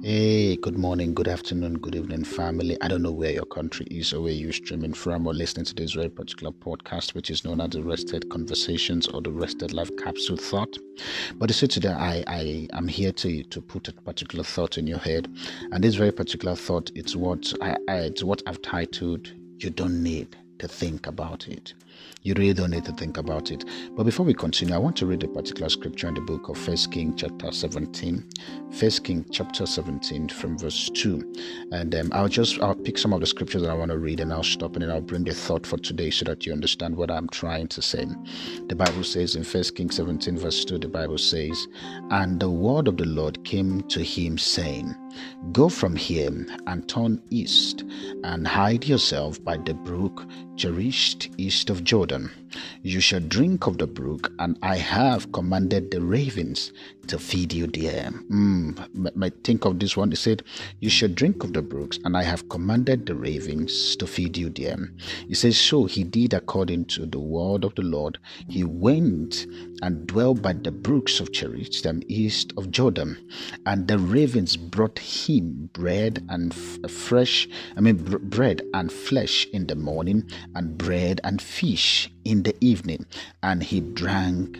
Hey, good morning, good afternoon, good evening, family. I don't know where your country is or where you're streaming from or listening to this very particular podcast, which is known as the Rested Conversations or the Rested Life Capsule Thought. But you see, today I, I am here to to put a particular thought in your head, and this very particular thought it's what I, I it's what I've titled "You Don't Need to Think About It." You really don't need to think about it. But before we continue, I want to read a particular scripture in the book of First King chapter 17. First King chapter 17 from verse 2. And um, I'll just I'll pick some of the scriptures that I want to read and I'll stop and then I'll bring the thought for today so that you understand what I'm trying to say. The Bible says in First King 17 verse 2, the Bible says, And the word of the Lord came to him saying, Go from here and turn east and hide yourself by the brook Cherith east of Jordan. You shall drink of the brook, and I have commanded the ravens to feed you there. Mm, think of this one. He said, You shall drink of the brooks, and I have commanded the ravens to feed you there. He says, So he did according to the word of the Lord. He went and dwelt by the brooks of Cherith, east of Jordan, and the ravens brought him bread and f- fresh, I mean, br- bread and flesh in the morning, and bread and fish in the evening, and he drank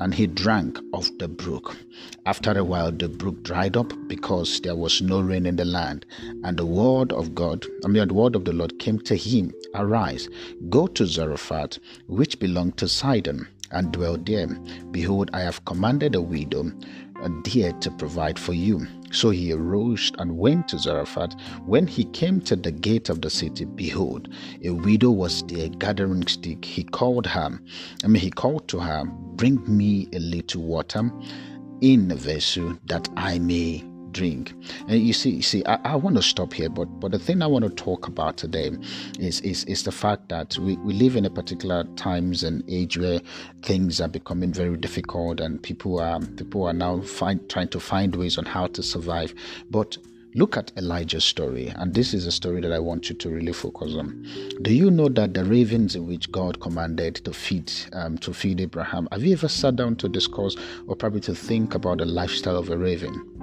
and he drank of the brook. After a while, the brook dried up because there was no rain in the land. And the word of God, I mean, the word of the Lord came to him Arise, go to Zarephath, which belonged to Sidon, and dwell there. Behold, I have commanded a widow there to provide for you. So he arose and went to Zarephath. When he came to the gate of the city, behold, a widow was there gathering stick. He called her, I mean, he called to her, Bring me a little water in a vessel that I may drink. And you see, you see, I, I, want to stop here, but but the thing I want to talk about today is is, is the fact that we, we live in a particular times and age where things are becoming very difficult and people are people are now find, trying to find ways on how to survive. But Look at Elijah's story, and this is a story that I want you to really focus on. Do you know that the ravens which God commanded to feed um, to feed Abraham? Have you ever sat down to discuss or probably to think about the lifestyle of a raven?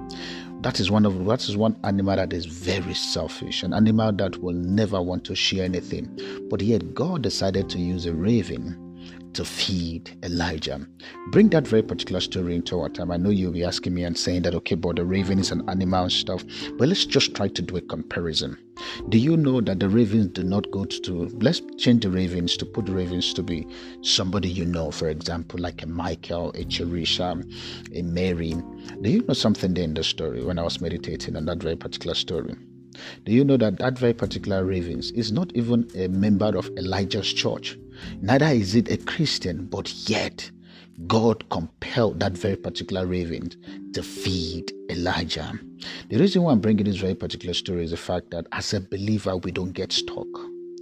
That is one of that is one animal that is very selfish, an animal that will never want to share anything. But yet God decided to use a raven to feed Elijah. Bring that very particular story into our time. I know you'll be asking me and saying that, okay, but the raven is an animal and stuff. But let's just try to do a comparison. Do you know that the ravens do not go to, let's change the ravens to put the ravens to be somebody you know, for example, like a Michael, a Cherisha, a Mary. Do you know something there in the story when I was meditating on that very particular story? Do you know that that very particular ravens is not even a member of Elijah's church? Neither is it a Christian, but yet God compelled that very particular raven to feed Elijah. The reason why I'm bringing this very particular story is the fact that as a believer, we don't get stuck.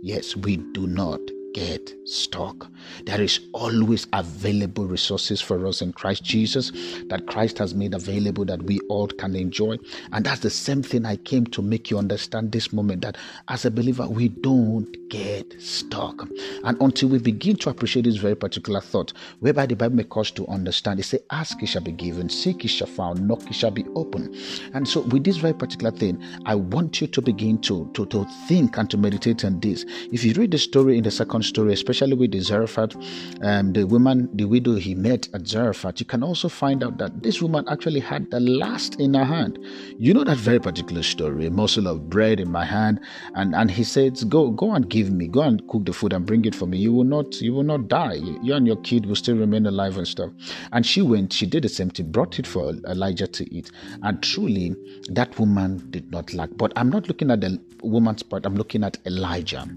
Yes, we do not get stuck. There is always available resources for us in Christ Jesus that Christ has made available that we all can enjoy. And that's the same thing I came to make you understand this moment that as a believer, we don't get stuck. And until we begin to appreciate this very particular thought, whereby the Bible makes us to understand, it says, Ask, it shall be given, seek, it shall found, knock, it shall be open. And so, with this very particular thing, I want you to begin to, to, to think and to meditate on this. If you read the story in the second story, especially with the Zarephath, um, the woman, the widow he met at Zarephath, you can also find out that this woman actually had the last in her hand. You know that very particular story, a morsel of bread in my hand, and and he says, "Go, go and give me, go and cook the food and bring it for me. You will not, you will not die. You and your kid will still remain alive and stuff." And she went, she did the same thing, brought it for Elijah to eat, and truly, that woman did not lack. But I'm not looking at the woman's part. I'm looking at Elijah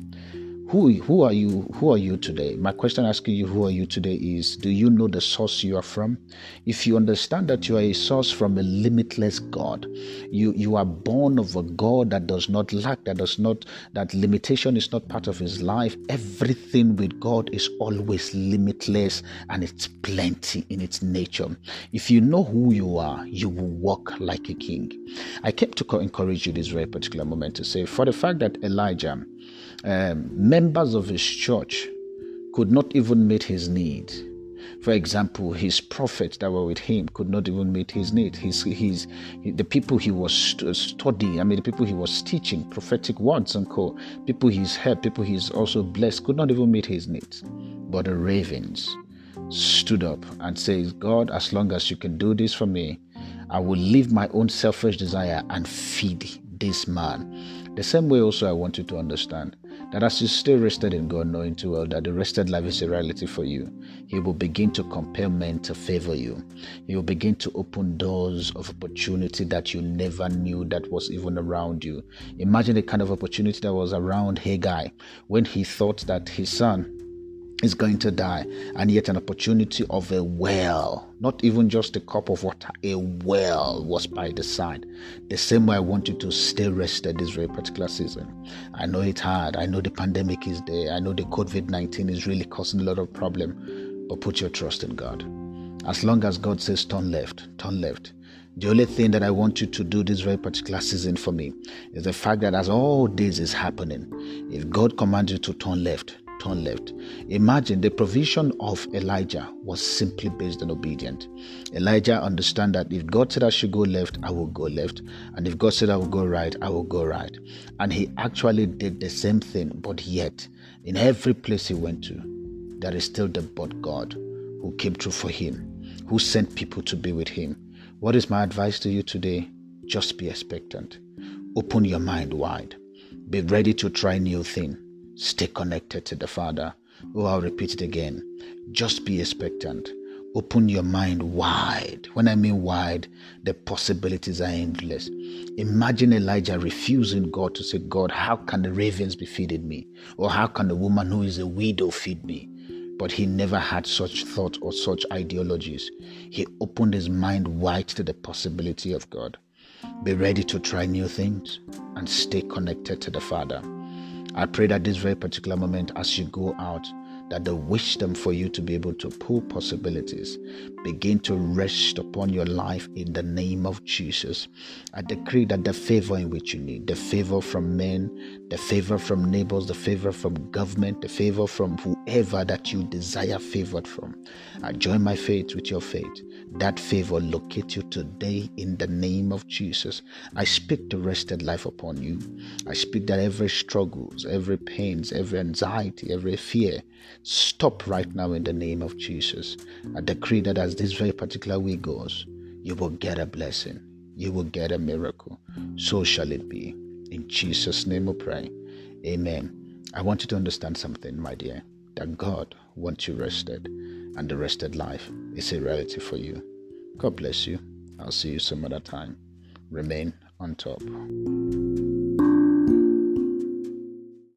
who who are you who are you today? My question asking you who are you today is do you know the source you are from? If you understand that you are a source from a limitless god you you are born of a god that does not lack that does not that limitation is not part of his life everything with god is always limitless and it's plenty in its nature. If you know who you are you will walk like a king. I came to encourage you this very particular moment to say for the fact that elijah um, members of his church could not even meet his need. For example, his prophets that were with him could not even meet his need. His, his, the people he was studying, I mean, the people he was teaching prophetic words and co, people he's helped, people he's also blessed, could not even meet his needs. But the ravens stood up and said, God, as long as you can do this for me, I will leave my own selfish desire and feed this man. The same way, also, I want you to understand that as you stay rested in God, knowing too well that the rested life is a reality for you, He will begin to compel men to favor you. He will begin to open doors of opportunity that you never knew that was even around you. Imagine the kind of opportunity that was around Haggai when he thought that his son is going to die, and yet an opportunity of a well, not even just a cup of water, a well was by the side. The same way I want you to stay rested this very particular season. I know it's hard. I know the pandemic is there. I know the COVID 19 is really causing a lot of problem, but put your trust in God. As long as God says turn left, turn left. The only thing that I want you to do this very particular season for me is the fact that as all this is happening, if God commands you to turn left, turn left. Imagine the provision of Elijah was simply based on obedience. Elijah understand that if God said I should go left, I will go left, and if God said I will go right, I will go right. And he actually did the same thing, but yet in every place he went to, there is still the but God who came through for him, who sent people to be with him. What is my advice to you today? Just be expectant. Open your mind wide. Be ready to try new things Stay connected to the Father. Oh, I'll repeat it again. Just be expectant. Open your mind wide. When I mean wide, the possibilities are endless. Imagine Elijah refusing God to say, God, how can the ravens be feeding me? Or how can the woman who is a widow feed me? But he never had such thought or such ideologies. He opened his mind wide to the possibility of God. Be ready to try new things and stay connected to the Father. I pray that this very particular moment, as you go out, that the wisdom for you to be able to pull possibilities begin to rest upon your life in the name of Jesus. I decree that the favor in which you need, the favor from men, the favor from neighbors, the favor from government, the favor from whoever that you desire favored from. I join my faith with your faith that favor locate you today in the name of Jesus. I speak the rested life upon you. I speak that every struggles, every pains, every anxiety, every fear stop right now in the name of Jesus. I decree that as this very particular week goes, you will get a blessing. You will get a miracle. So shall it be. In Jesus' name we pray. Amen. I want you to understand something, my dear, that God wants you rested and the rested life is a reality for you. God bless you. I'll see you some other time. Remain on top.